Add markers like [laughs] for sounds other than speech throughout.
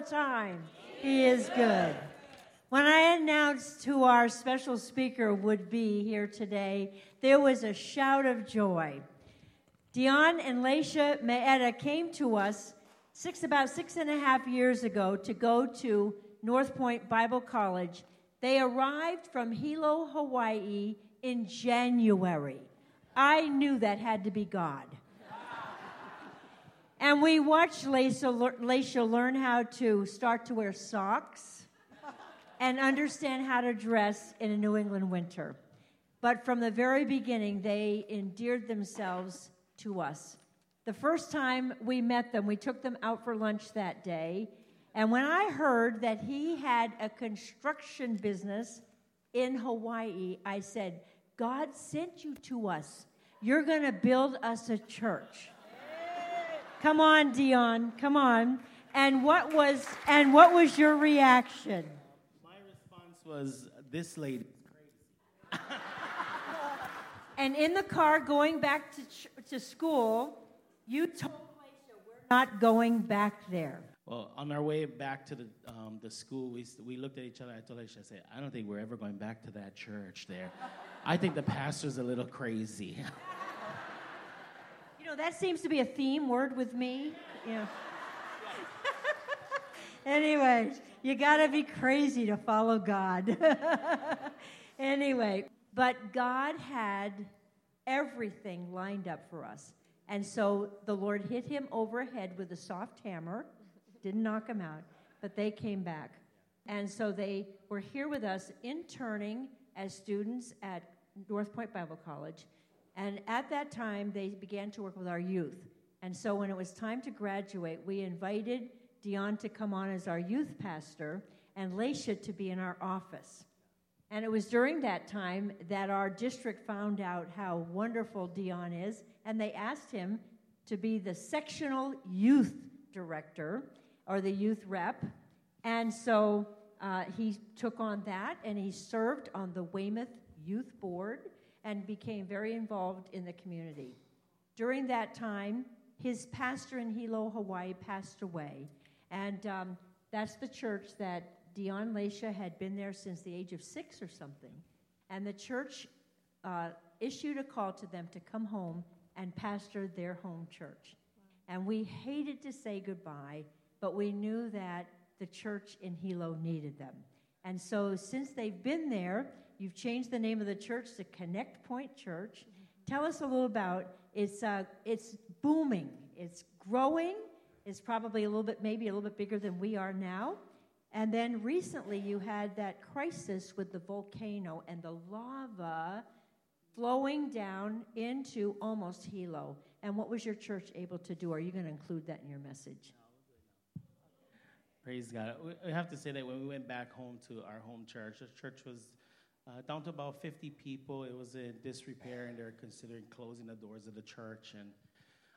time. He is good. When I announced who our special speaker would be here today, there was a shout of joy. Dion and Laisha Maeda came to us six, about six and a half years ago to go to North Point Bible College. They arrived from Hilo, Hawaii in January. I knew that had to be God. And we watched Laisha learn how to start to wear socks and understand how to dress in a New England winter. But from the very beginning, they endeared themselves to us. The first time we met them, we took them out for lunch that day. And when I heard that he had a construction business in Hawaii, I said, God sent you to us. You're going to build us a church. Come on, Dion. Come on. And what was and what was your reaction? My response was this lady and in the car going back to, ch- to school, you told Alicia we're not going back there. Well, on our way back to the, um, the school, we, we looked at each other. I told Alicia, I said, I don't think we're ever going back to that church there. I think the pastor's a little crazy. [laughs] know, that seems to be a theme word with me. Know. [laughs] anyway, you got to be crazy to follow God. [laughs] anyway, but God had everything lined up for us. And so the Lord hit him overhead with a soft hammer, didn't knock him out, but they came back. And so they were here with us interning as students at North Point Bible College. And at that time, they began to work with our youth. And so when it was time to graduate, we invited Dion to come on as our youth pastor and Laisha to be in our office. And it was during that time that our district found out how wonderful Dion is, and they asked him to be the sectional youth director or the youth rep. And so uh, he took on that and he served on the Weymouth Youth Board and became very involved in the community. During that time, his pastor in Hilo, Hawaii, passed away. And um, that's the church that Dion Laisha had been there since the age of six or something. And the church uh, issued a call to them to come home and pastor their home church. And we hated to say goodbye, but we knew that the church in Hilo needed them. And so, since they've been there, you've changed the name of the church to Connect Point Church. Tell us a little about it's. Uh, it's booming. It's growing. It's probably a little bit, maybe a little bit bigger than we are now. And then recently you had that crisis with the volcano and the lava flowing down into almost Hilo. And what was your church able to do? Are you going to include that in your message? Praise God. We have to say that when we went back home to our home church, the church was uh, down to about 50 people. It was in disrepair, and they're considering closing the doors of the church. And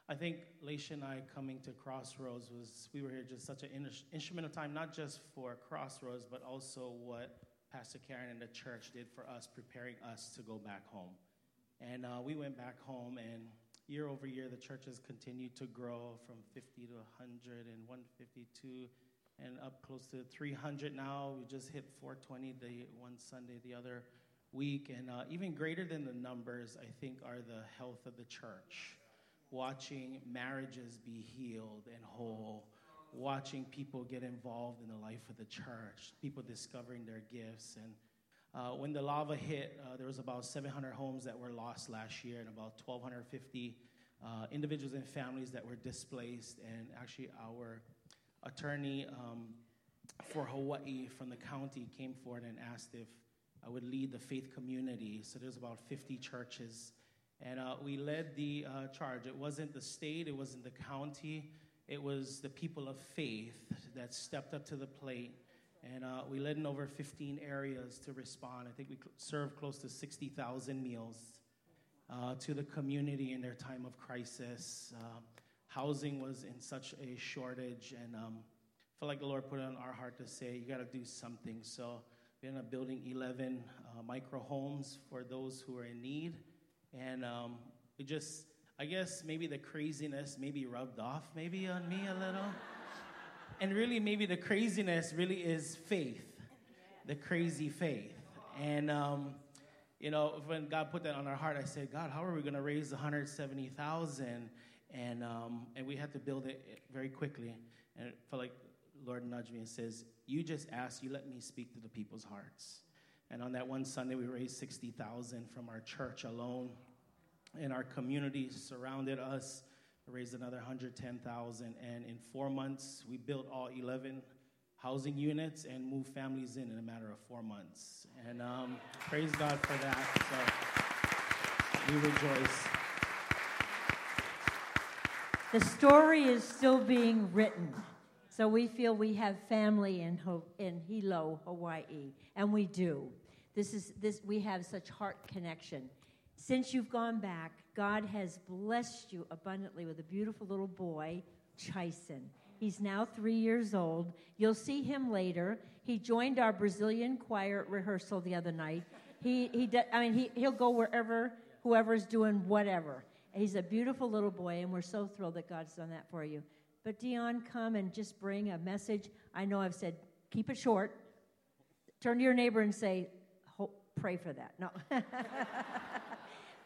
I think Laisha and I coming to Crossroads was, we were here just such an instrumental time, not just for Crossroads, but also what Pastor Karen and the church did for us, preparing us to go back home. And uh, we went back home, and year over year, the church has continued to grow from 50 to 100 and 152 and up close to 300 now. We just hit 420 the one Sunday the other week. And uh, even greater than the numbers, I think, are the health of the church watching marriages be healed and whole, watching people get involved in the life of the church, people discovering their gifts. And uh, when the lava hit, uh, there was about 700 homes that were lost last year and about 1,250 uh, individuals and families that were displaced. And actually, our attorney um, for Hawaii from the county came forward and asked if I would lead the faith community. So there's about 50 churches and uh, we led the uh, charge. It wasn't the state, it wasn't the county, it was the people of faith that stepped up to the plate. And uh, we led in over 15 areas to respond. I think we served close to 60,000 meals uh, to the community in their time of crisis. Uh, housing was in such a shortage, and um, felt like the Lord put it on our heart to say, You got to do something. So we ended up building 11 uh, micro homes for those who are in need. And um, it just, I guess maybe the craziness maybe rubbed off maybe on me a little. and really, maybe the craziness really is faith, the crazy faith. And, um, you know, when God put that on our heart, I said, God, how are we going to raise 170,000? And, um, and we had to build it very quickly. And it felt like Lord nudged me and says, You just ask, you let me speak to the people's hearts. And on that one Sunday, we raised 60,000 from our church alone. And our community surrounded us, raised another 110,000. And in four months, we built all 11 housing units and moved families in in a matter of four months. And um, praise God for that. So we rejoice. The story is still being written. So we feel we have family in, Ho- in Hilo, Hawaii, and we do. This is this we have such heart connection. Since you've gone back, God has blessed you abundantly with a beautiful little boy, Chison. He's now three years old. You'll see him later. He joined our Brazilian choir rehearsal the other night. He, he I mean, he, he'll go wherever, whoever's doing whatever. He's a beautiful little boy, and we're so thrilled that God's done that for you. But Dion, come and just bring a message. I know I've said keep it short. Turn to your neighbor and say, pray for that. No. [laughs]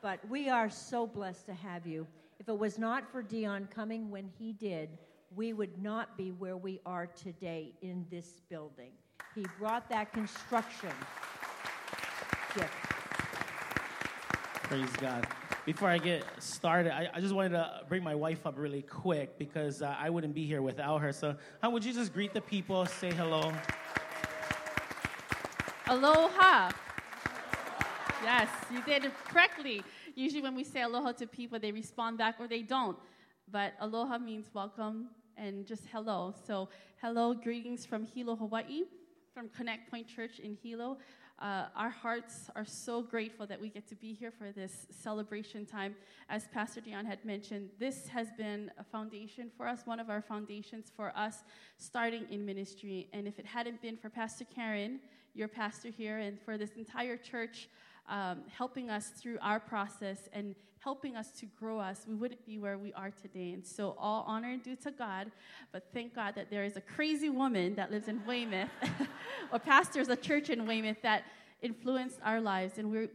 but we are so blessed to have you. If it was not for Dion coming when he did, we would not be where we are today in this building. He brought that construction gift. Praise God. Before I get started, I, I, just wanted to bring my wife up really quick because uh, I wouldn't be here without her. So, how would you just greet the people, say hello? Aloha. Yes, you did it correctly. Usually, when we say aloha to people, they respond back or they don't. But aloha means welcome and just hello. So, hello, greetings from Hilo, Hawaii, from Connect Point Church in Hilo. Uh, our hearts are so grateful that we get to be here for this celebration time. As Pastor Dion had mentioned, this has been a foundation for us, one of our foundations for us starting in ministry. And if it hadn't been for Pastor Karen, your pastor here, and for this entire church um, helping us through our process and helping us to grow us, we wouldn't be where we are today. And so, all honor due to God, but thank God that there is a crazy woman that lives in Weymouth, [laughs] or pastors a church in Weymouth that influenced our lives. And we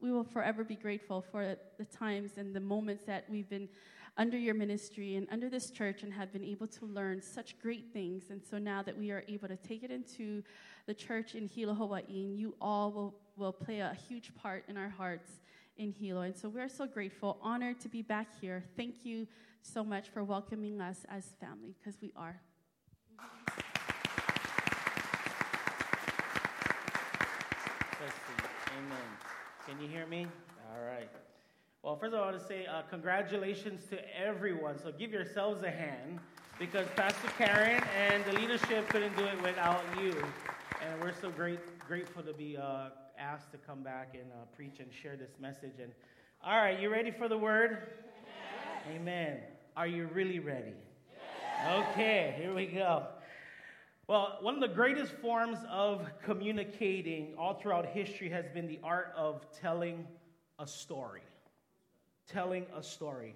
we will forever be grateful for the times and the moments that we've been under your ministry and under this church and have been able to learn such great things. And so now that we are able to take it into the church in Hilo, Hawaii, you all will, will play a huge part in our hearts in Hilo. And so we're so grateful, honored to be back here. Thank you so much for welcoming us as family, because we are. Amen. Can you hear me? All right. Well, first of all, I want to say uh, congratulations to everyone. So give yourselves a hand because Pastor Karen and the leadership couldn't do it without you. And we're so great, grateful to be uh, asked to come back and uh, preach and share this message. And all right, you ready for the word? Yes. Amen. Are you really ready? Yes. Okay, here we go. Well, one of the greatest forms of communicating all throughout history has been the art of telling a story. Telling a story.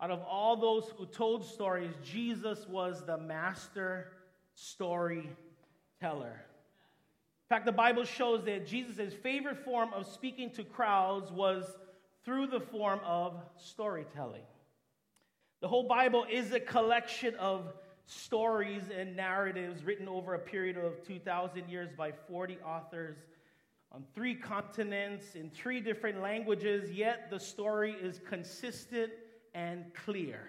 Out of all those who told stories, Jesus was the master storyteller. In fact, the Bible shows that Jesus' favorite form of speaking to crowds was through the form of storytelling. The whole Bible is a collection of stories and narratives written over a period of 2,000 years by 40 authors on three continents in three different languages, yet the story is consistent and clear.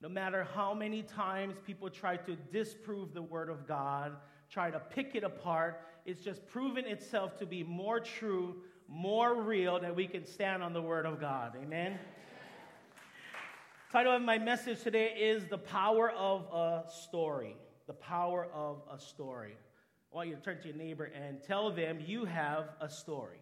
No matter how many times people try to disprove the Word of God, try to pick it apart, it's just proven itself to be more true, more real that we can stand on the Word of God. Amen? Title of my message today is The Power of a Story. The Power of a Story. I want you to turn to your neighbor and tell them you have a story.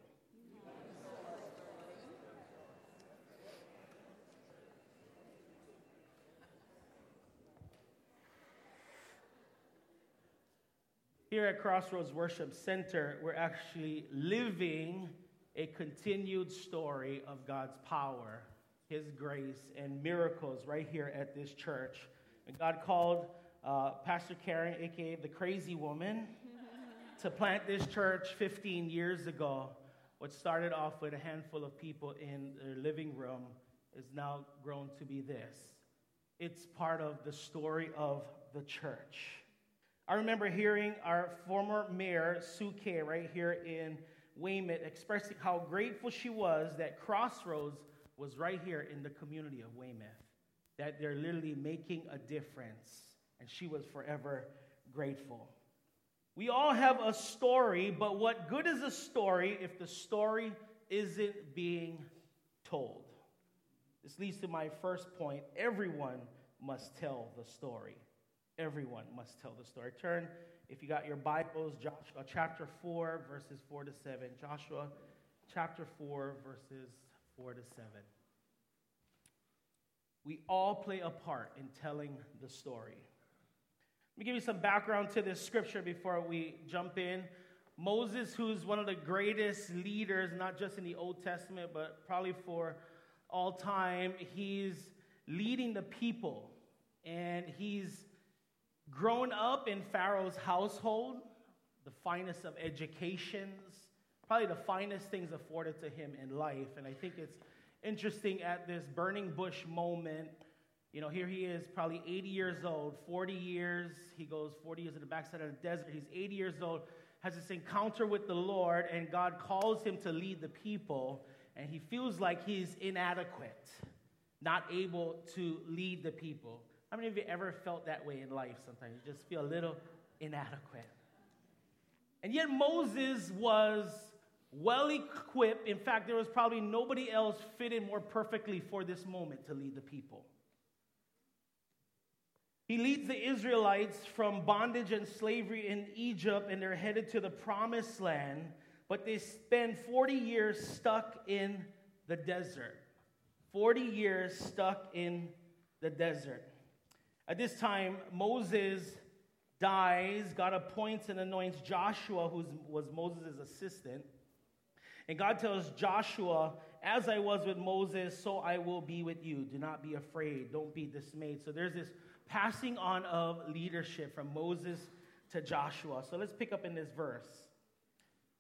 Here at Crossroads Worship Center, we're actually living a continued story of God's power, His grace, and miracles right here at this church. And God called uh, Pastor Karen, aka the crazy woman, [laughs] to plant this church 15 years ago. What started off with a handful of people in their living room is now grown to be this. It's part of the story of the church. I remember hearing our former mayor, Sue Kay, right here in Weymouth, expressing how grateful she was that Crossroads was right here in the community of Weymouth, that they're literally making a difference. And she was forever grateful. We all have a story, but what good is a story if the story isn't being told? This leads to my first point. Everyone must tell the story. Everyone must tell the story. Turn, if you got your Bibles, Joshua chapter 4, verses 4 to 7. Joshua chapter 4, verses 4 to 7. We all play a part in telling the story. Let me give you some background to this scripture before we jump in. Moses, who's one of the greatest leaders, not just in the Old Testament, but probably for all time, he's leading the people. And he's grown up in Pharaoh's household, the finest of educations, probably the finest things afforded to him in life. And I think it's interesting at this burning bush moment. You know, here he is, probably 80 years old, 40 years. He goes 40 years in the backside of the desert. He's 80 years old, has this encounter with the Lord, and God calls him to lead the people. And he feels like he's inadequate, not able to lead the people. How many of you ever felt that way in life sometimes? You just feel a little inadequate. And yet, Moses was well equipped. In fact, there was probably nobody else fitted more perfectly for this moment to lead the people. He leads the Israelites from bondage and slavery in Egypt, and they're headed to the promised land, but they spend 40 years stuck in the desert. 40 years stuck in the desert. At this time, Moses dies. God appoints and anoints Joshua, who was Moses' assistant. And God tells Joshua, As I was with Moses, so I will be with you. Do not be afraid. Don't be dismayed. So there's this passing on of leadership from Moses to Joshua. So let's pick up in this verse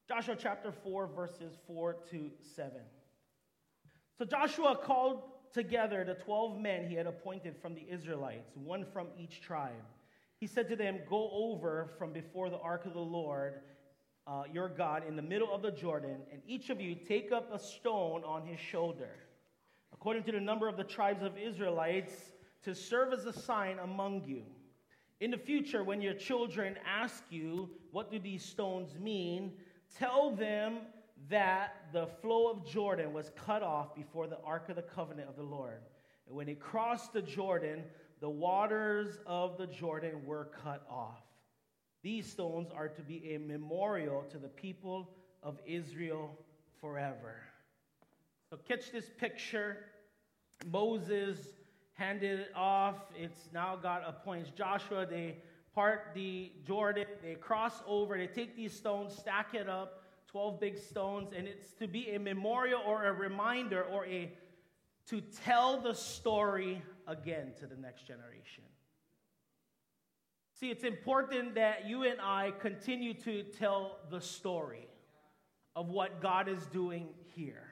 Joshua chapter 4, verses 4 to 7. So Joshua called together the 12 men he had appointed from the Israelites, one from each tribe. He said to them, Go over from before the ark of the Lord uh, your God in the middle of the Jordan, and each of you take up a stone on his shoulder, according to the number of the tribes of Israelites, to serve as a sign among you. In the future, when your children ask you, What do these stones mean? tell them that the flow of Jordan was cut off before the ark of the covenant of the Lord. And when it crossed the Jordan, the waters of the Jordan were cut off. These stones are to be a memorial to the people of Israel forever. So, catch this picture. Moses handed it off. It's now God appoints Joshua. They part the Jordan, they cross over, they take these stones, stack it up, 12 big stones, and it's to be a memorial or a reminder or a to tell the story again to the next generation. See, it's important that you and I continue to tell the story of what God is doing here.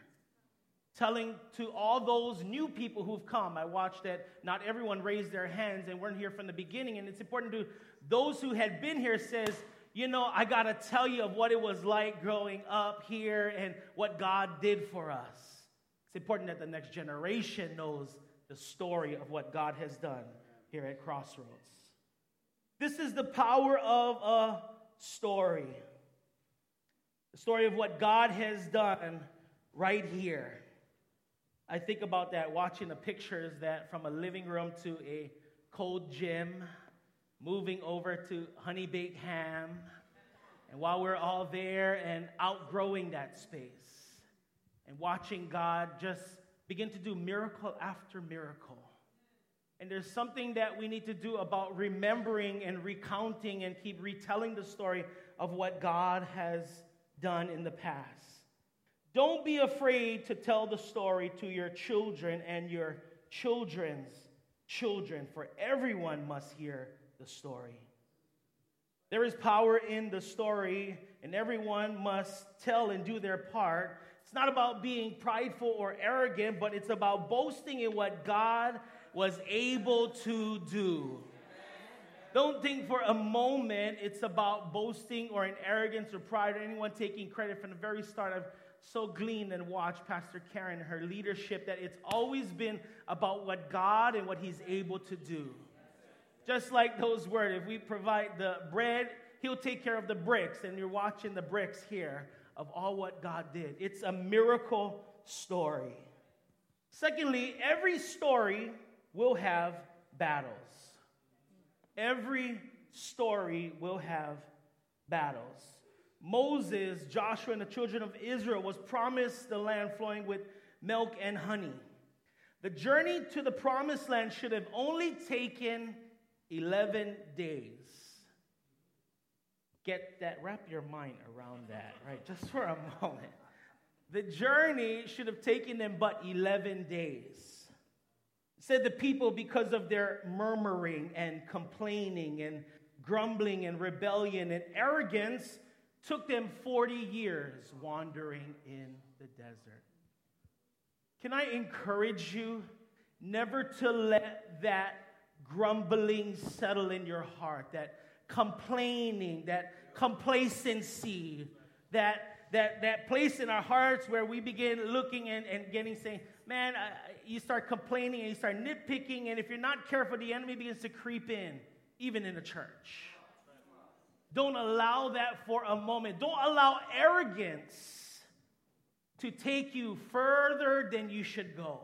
Telling to all those new people who've come. I watched that not everyone raised their hands and weren't here from the beginning. And it's important to those who had been here says, you know, I got to tell you of what it was like growing up here and what God did for us. It's important that the next generation knows the story of what God has done here at Crossroads. This is the power of a story. The story of what God has done right here. I think about that watching the pictures that from a living room to a cold gym, moving over to honey baked ham, and while we're all there and outgrowing that space, and watching God just begin to do miracle after miracle and there's something that we need to do about remembering and recounting and keep retelling the story of what God has done in the past. Don't be afraid to tell the story to your children and your children's children, for everyone must hear the story. There is power in the story, and everyone must tell and do their part. It's not about being prideful or arrogant, but it's about boasting in what God was able to do. Don't think for a moment it's about boasting or in arrogance or pride or anyone taking credit from the very start. I've so gleaned and watched Pastor Karen, and her leadership, that it's always been about what God and what He's able to do. Just like those words, if we provide the bread, He'll take care of the bricks. And you're watching the bricks here of all what God did. It's a miracle story. Secondly, every story will have battles. Every story will have battles. Moses, Joshua, and the children of Israel was promised the land flowing with milk and honey. The journey to the promised land should have only taken 11 days. Get that, wrap your mind around that, right? Just for a [laughs] moment. The journey should have taken them but 11 days. said the people, because of their murmuring and complaining and grumbling and rebellion and arrogance, took them 40 years wandering in the desert. Can I encourage you never to let that grumbling settle in your heart, that complaining, that complacency, that that, that place in our hearts where we begin looking and, and getting saying, man, I, you start complaining and you start nitpicking, and if you're not careful, the enemy begins to creep in, even in the church. Don't allow that for a moment. Don't allow arrogance to take you further than you should go.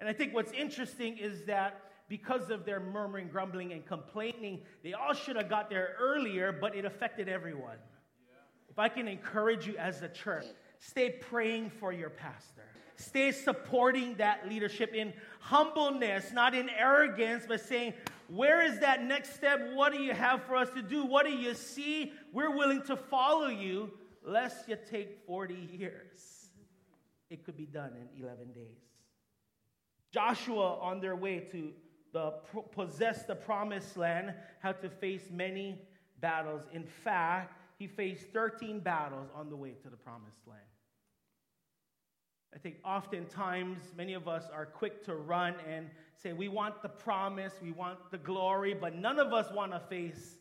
And I think what's interesting is that because of their murmuring, grumbling, and complaining, they all should have got there earlier, but it affected everyone. If I can encourage you as a church, stay praying for your pastor. Stay supporting that leadership in humbleness, not in arrogance, but saying, where is that next step? What do you have for us to do? What do you see? We're willing to follow you, lest you take 40 years. It could be done in 11 days. Joshua, on their way to the, possess the promised land, had to face many battles. In fact, he faced 13 battles on the way to the promised land. I think oftentimes many of us are quick to run and say, We want the promise, we want the glory, but none of us want to face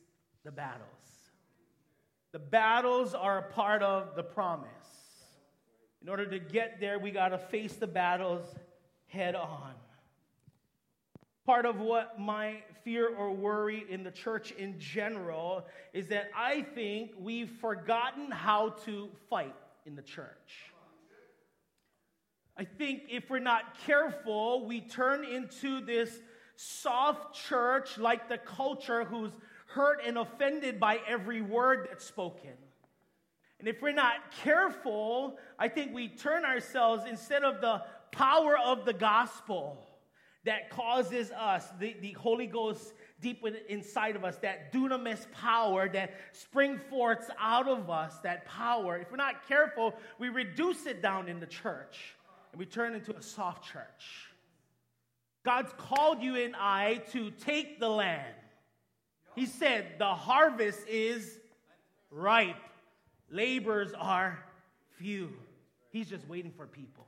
the battles. The battles are a part of the promise. In order to get there, we got to face the battles head on. Part of what my fear or worry in the church in general is that I think we've forgotten how to fight in the church. I think if we're not careful, we turn into this soft church like the culture who's hurt and offended by every word that's spoken. And if we're not careful, I think we turn ourselves instead of the power of the gospel that causes us, the, the Holy Ghost deep inside of us, that dunamis power that spring forth out of us, that power. If we're not careful, we reduce it down in the church and we turn into a soft church. God's called you and I to take the land. He said, The harvest is ripe, laborers are few. He's just waiting for people.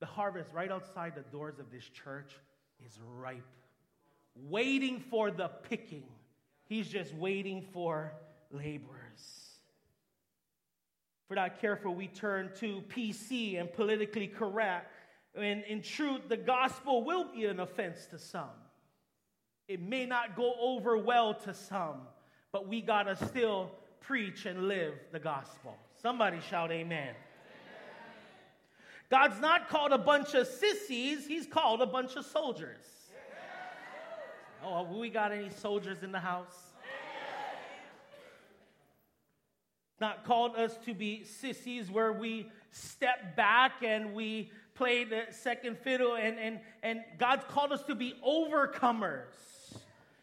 The harvest right outside the doors of this church is ripe, waiting for the picking. He's just waiting for laborers If we're not careful, we turn to PC and politically correct. And in truth, the gospel will be an offense to some. It may not go over well to some, but we got to still preach and live the gospel. Somebody shout, Amen. God's not called a bunch of sissies, He's called a bunch of soldiers. Oh, have we got any soldiers in the house? not called us to be sissies where we step back and we play the second fiddle. And, and, and God's called us to be overcomers.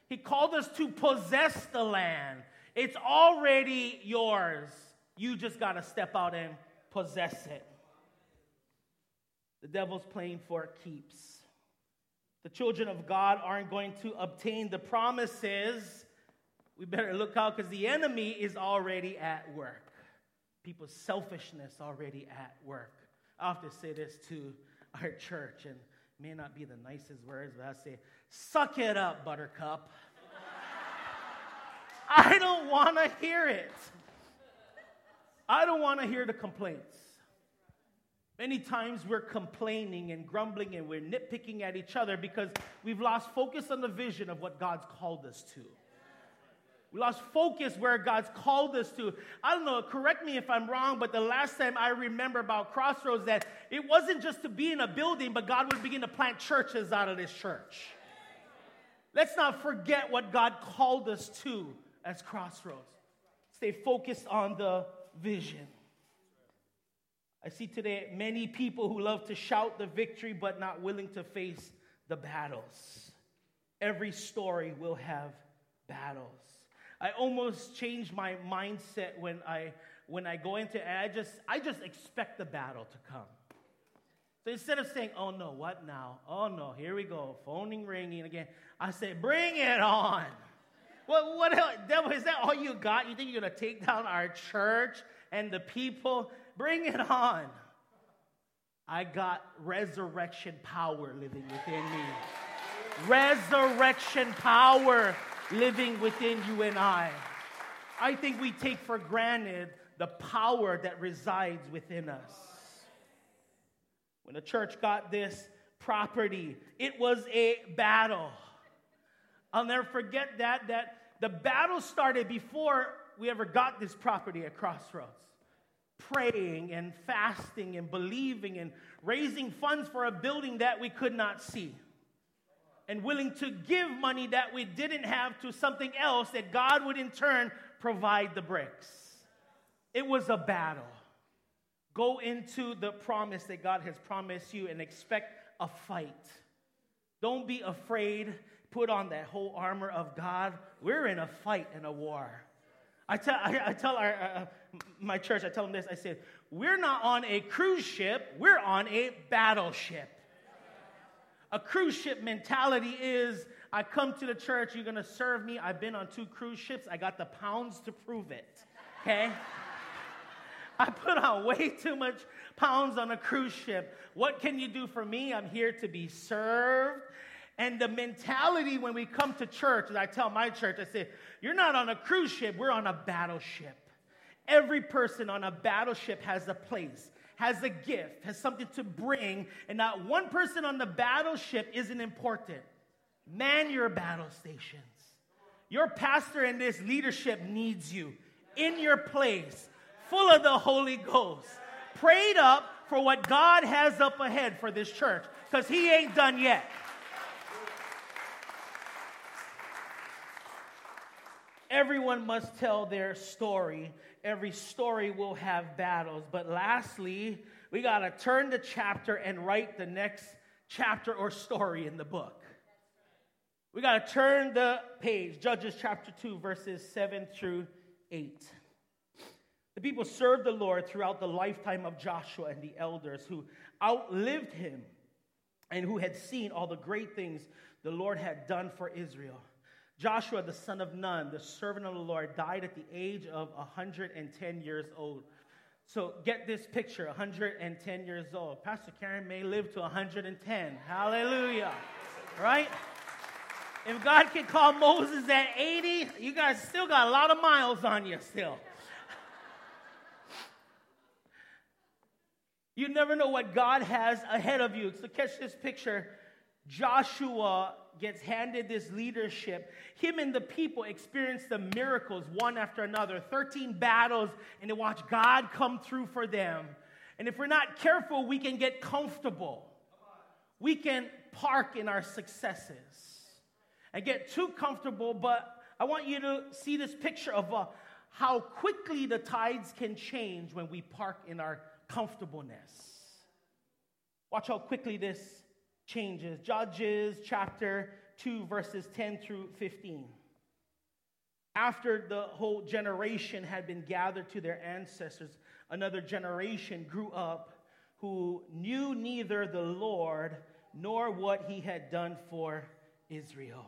He called us to possess the land. It's already yours. You just got to step out and possess it. The devil's playing for keeps. the children of God aren't going to obtain the promises, we better look out because the enemy is already at work. People's selfishness already at work. I to say this to our church, and may not be the nicest words, but I say, suck it up, buttercup. [laughs] I don't want to hear it. I don't want to hear the complaints. Many times we're complaining and grumbling and we're nitpicking at each other because we've lost focus on the vision of what God's called us to. We lost focus where God's called us to. I don't know, correct me if I'm wrong, but the last time I remember about Crossroads that it wasn't just to be in a building, but God would begin to plant churches out of this church. Let's not forget what God called us to as Crossroads. Stay focused on the vision. I see today many people who love to shout the victory but not willing to face the battles. Every story will have battles. I almost change my mindset when I when I go into it, I just I just expect the battle to come. So instead of saying, "Oh no, what now? Oh no, here we go, phoning ringing again," I say, "Bring it on." What what devil is that all you got? You think you're gonna take down our church and the people? Bring it on. I got resurrection power living within me. Resurrection power living within you and I. I think we take for granted the power that resides within us. When the church got this property, it was a battle. I'll never forget that that the battle started before we ever got this property at Crossroads praying and fasting and believing and raising funds for a building that we could not see. And willing to give money that we didn't have to something else that God would in turn provide the bricks. It was a battle. Go into the promise that God has promised you and expect a fight. Don't be afraid. Put on that whole armor of God. We're in a fight and a war. I tell, I, I tell our, uh, my church, I tell them this I said, We're not on a cruise ship, we're on a battleship. A cruise ship mentality is I come to the church, you're gonna serve me. I've been on two cruise ships, I got the pounds to prove it. Okay? [laughs] I put on way too much pounds on a cruise ship. What can you do for me? I'm here to be served. And the mentality when we come to church, I tell my church, I say, You're not on a cruise ship, we're on a battleship. Every person on a battleship has a place, has a gift, has something to bring, and not one person on the battleship isn't important. Man your battle stations. Your pastor and this leadership needs you in your place, full of the Holy Ghost, prayed up for what God has up ahead for this church, because He ain't done yet. Everyone must tell their story. Every story will have battles. But lastly, we got to turn the chapter and write the next chapter or story in the book. We got to turn the page, Judges chapter 2, verses 7 through 8. The people served the Lord throughout the lifetime of Joshua and the elders who outlived him and who had seen all the great things the Lord had done for Israel. Joshua, the son of Nun, the servant of the Lord, died at the age of 110 years old. So get this picture 110 years old. Pastor Karen may live to 110. Hallelujah. Right? If God can call Moses at 80, you guys still got a lot of miles on you still. You never know what God has ahead of you. So catch this picture. Joshua gets handed this leadership. Him and the people experience the miracles one after another 13 battles, and they watch God come through for them. And if we're not careful, we can get comfortable. We can park in our successes and get too comfortable. But I want you to see this picture of uh, how quickly the tides can change when we park in our comfortableness. Watch how quickly this changes. Judges chapter 2, verses 10 through 15. After the whole generation had been gathered to their ancestors, another generation grew up who knew neither the Lord nor what he had done for Israel.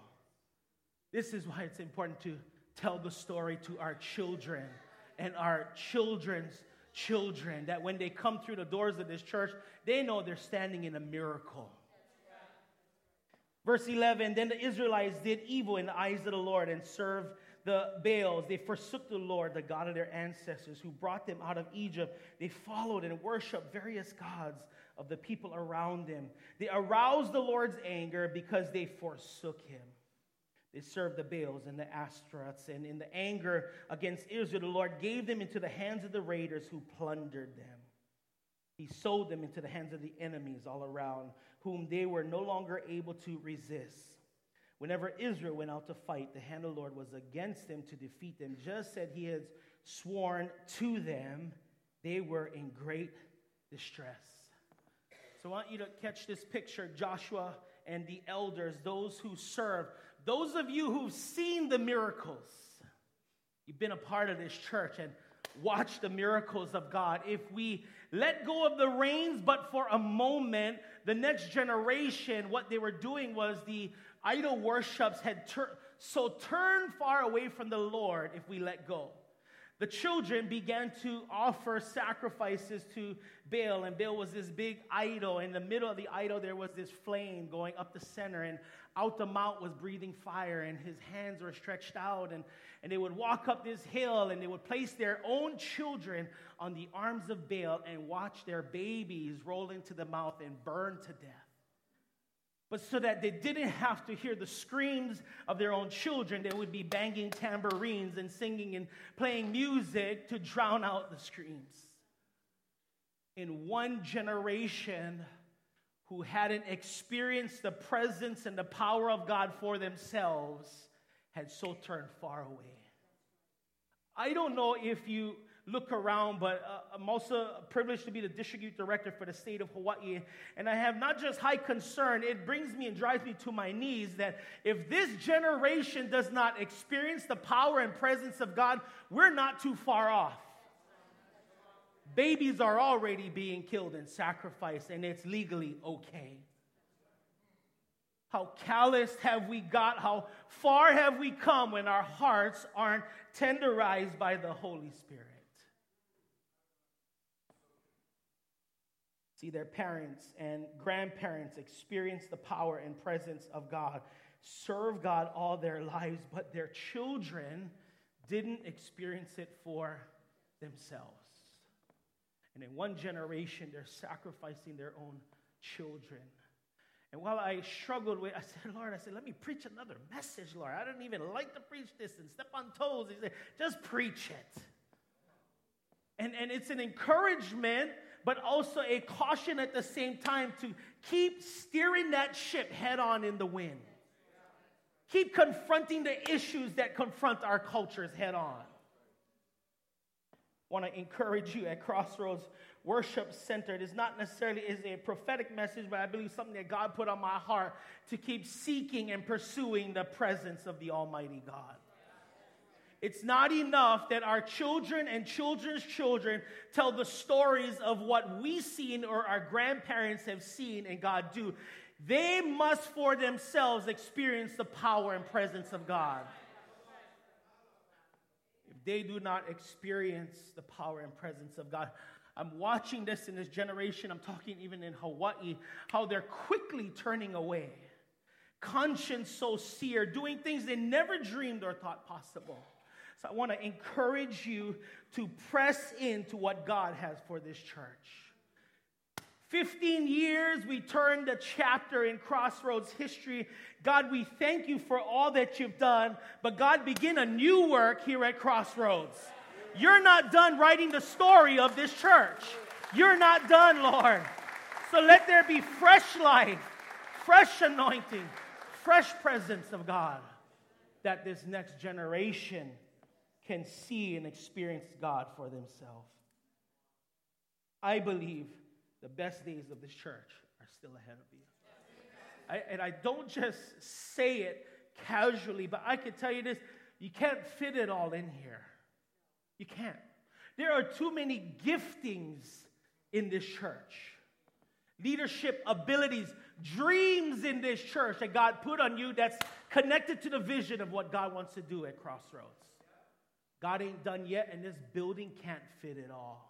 This is why it's important to tell the story to our children and our children's children that when they come through the doors of this church, they know they're standing in a miracle. Verse 11 Then the Israelites did evil in the eyes of the Lord and served the Baals. They forsook the Lord, the God of their ancestors, who brought them out of Egypt. They followed and worshiped various gods of the people around them. They aroused the Lord's anger because they forsook him. They served the Baals and the Ashtaroths, and in the anger against Israel, the Lord gave them into the hands of the raiders who plundered them. He sold them into the hands of the enemies all around, whom they were no longer able to resist. Whenever Israel went out to fight, the hand of the Lord was against them to defeat them, just as he had sworn to them. They were in great distress. So I want you to catch this picture Joshua and the elders, those who serve, those of you who've seen the miracles. You've been a part of this church and watched the miracles of God. If we let go of the reins, but for a moment, the next generation, what they were doing was the idol worships had tur- so turned far away from the Lord if we let go. The children began to offer sacrifices to Baal, and Baal was this big idol. In the middle of the idol, there was this flame going up the center, and out the mouth was breathing fire, and his hands were stretched out. And, and they would walk up this hill, and they would place their own children on the arms of Baal and watch their babies roll into the mouth and burn to death but so that they didn't have to hear the screams of their own children, they would be banging tambourines and singing and playing music to drown out the screams. In one generation who hadn't experienced the presence and the power of God for themselves, had so turned far away. I don't know if you look around, but uh, I'm also privileged to be the district director for the state of Hawaii. And I have not just high concern, it brings me and drives me to my knees that if this generation does not experience the power and presence of God, we're not too far off. Babies are already being killed and sacrificed, and it's legally okay. How calloused have we got? How far have we come when our hearts aren't tenderized by the Holy Spirit? See, their parents and grandparents experience the power and presence of God, serve God all their lives, but their children didn't experience it for themselves. And in one generation, they're sacrificing their own children. And while I struggled with, I said, Lord, I said, let me preach another message, Lord. I don't even like to preach this and step on toes. He said, just preach it. And, and it's an encouragement but also a caution at the same time to keep steering that ship head on in the wind. Keep confronting the issues that confront our cultures head on. Want to encourage you at Crossroads Worship Center. It is not necessarily is a prophetic message, but I believe something that God put on my heart to keep seeking and pursuing the presence of the Almighty God. It's not enough that our children and children's children tell the stories of what we've seen or our grandparents have seen and God do. They must for themselves experience the power and presence of God. If they do not experience the power and presence of God, I'm watching this in this generation, I'm talking even in Hawaii, how they're quickly turning away. Conscience so seared, doing things they never dreamed or thought possible. So I want to encourage you to press into what God has for this church. 15 years, we turned a chapter in Crossroads history. God, we thank you for all that you've done, but God, begin a new work here at Crossroads. You're not done writing the story of this church. You're not done, Lord. So let there be fresh life, fresh anointing, fresh presence of God that this next generation can see and experience God for themselves. I believe the best days of this church are still ahead of you. I, and I don't just say it casually, but I can tell you this you can't fit it all in here. You can't. There are too many giftings in this church. leadership abilities, dreams in this church that God put on you that's connected to the vision of what God wants to do at Crossroads. God ain't done yet, and this building can't fit it all.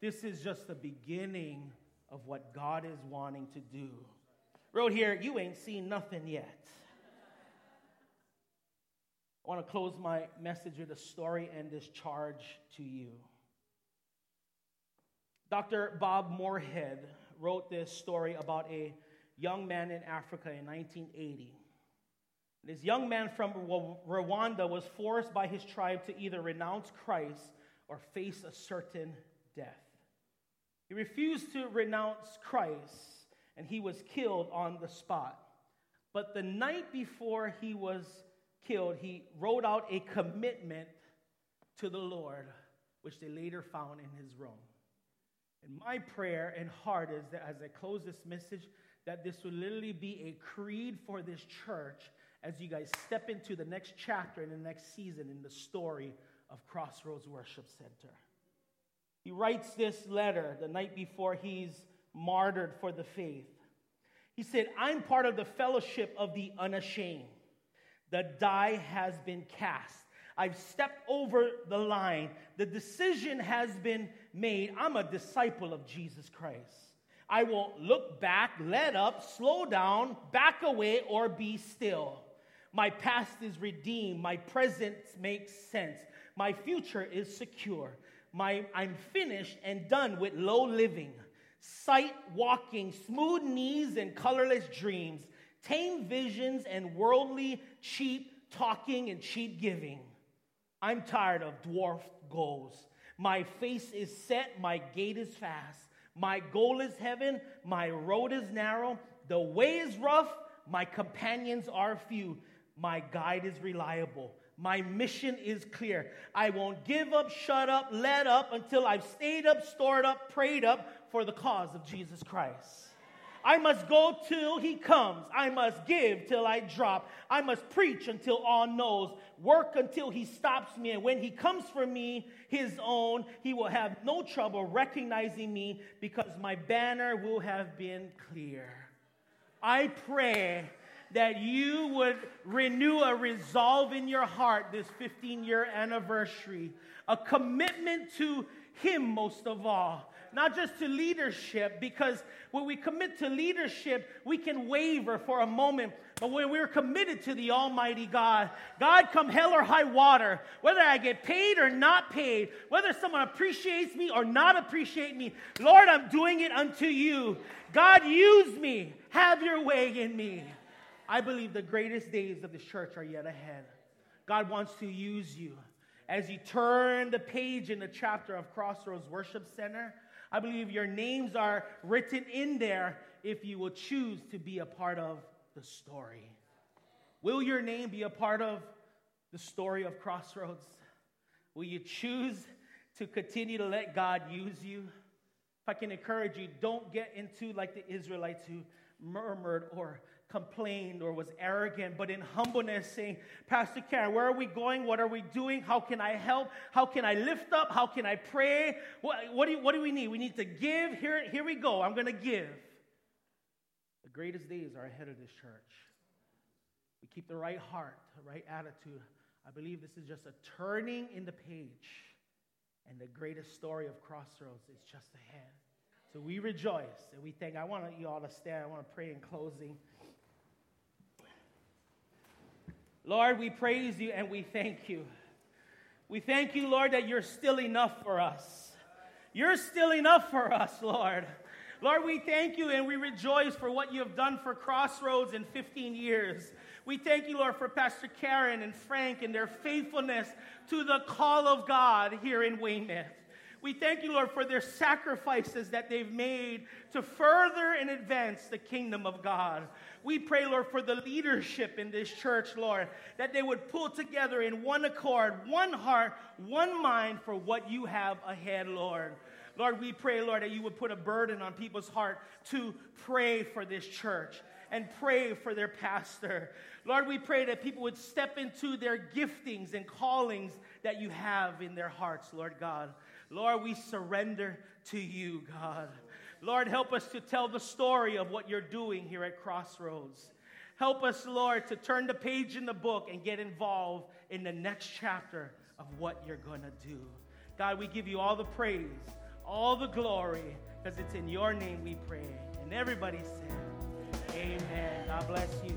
This is just the beginning of what God is wanting to do. Wrote here, you ain't seen nothing yet. I want to close my message with a story and this charge to you. Dr. Bob Moorehead wrote this story about a young man in Africa in 1980. This young man from Rwanda was forced by his tribe to either renounce Christ or face a certain death. He refused to renounce Christ and he was killed on the spot. But the night before he was killed, he wrote out a commitment to the Lord, which they later found in his room. And my prayer and heart is that as I close this message, that this will literally be a creed for this church as you guys step into the next chapter in the next season in the story of Crossroads Worship Center. He writes this letter the night before he's martyred for the faith. He said, I'm part of the fellowship of the unashamed. The die has been cast. I've stepped over the line. The decision has been made. I'm a disciple of Jesus Christ. I won't look back, let up, slow down, back away, or be still. My past is redeemed. My present makes sense. My future is secure. My, I'm finished and done with low living, sight walking, smooth knees, and colorless dreams, tame visions, and worldly cheap talking and cheap giving. I'm tired of dwarfed goals. My face is set, my gait is fast. My goal is heaven, my road is narrow, the way is rough, my companions are few, my guide is reliable. My mission is clear. I won't give up, shut up, let up until I've stayed up, stored up, prayed up for the cause of Jesus Christ. I must go till he comes. I must give till I drop. I must preach until all knows. Work until he stops me. And when he comes for me, his own, he will have no trouble recognizing me because my banner will have been clear. I pray that you would renew a resolve in your heart this 15 year anniversary, a commitment to him most of all not just to leadership, because when we commit to leadership, we can waver for a moment. But when we're committed to the Almighty God, God come hell or high water, whether I get paid or not paid, whether someone appreciates me or not appreciate me, Lord, I'm doing it unto you. God, use me. Have your way in me. I believe the greatest days of the church are yet ahead. God wants to use you. As you turn the page in the chapter of Crossroads Worship Center, I believe your names are written in there if you will choose to be a part of the story. Will your name be a part of the story of Crossroads? Will you choose to continue to let God use you? If I can encourage you, don't get into like the Israelites who murmured or complained or was arrogant, but in humbleness saying, Pastor Karen, where are we going? What are we doing? How can I help? How can I lift up? How can I pray? What, what, do, what do we need? We need to give. Here, here we go. I'm going to give. The greatest days are ahead of this church. We keep the right heart, the right attitude. I believe this is just a turning in the page. And the greatest story of Crossroads is just ahead. So we rejoice and we thank. I want you all to stand. I want to pray in closing. Lord, we praise you and we thank you. We thank you, Lord, that you're still enough for us. You're still enough for us, Lord. Lord, we thank you and we rejoice for what you have done for Crossroads in 15 years. We thank you, Lord, for Pastor Karen and Frank and their faithfulness to the call of God here in Weymouth. We thank you, Lord, for their sacrifices that they've made to further and advance the kingdom of God. We pray, Lord, for the leadership in this church, Lord, that they would pull together in one accord, one heart, one mind for what you have ahead, Lord. Lord, we pray, Lord, that you would put a burden on people's heart to pray for this church and pray for their pastor. Lord, we pray that people would step into their giftings and callings that you have in their hearts, Lord God. Lord, we surrender to you, God. Lord, help us to tell the story of what you're doing here at Crossroads. Help us, Lord, to turn the page in the book and get involved in the next chapter of what you're going to do. God, we give you all the praise, all the glory, because it's in your name we pray. And everybody said, Amen. God bless you.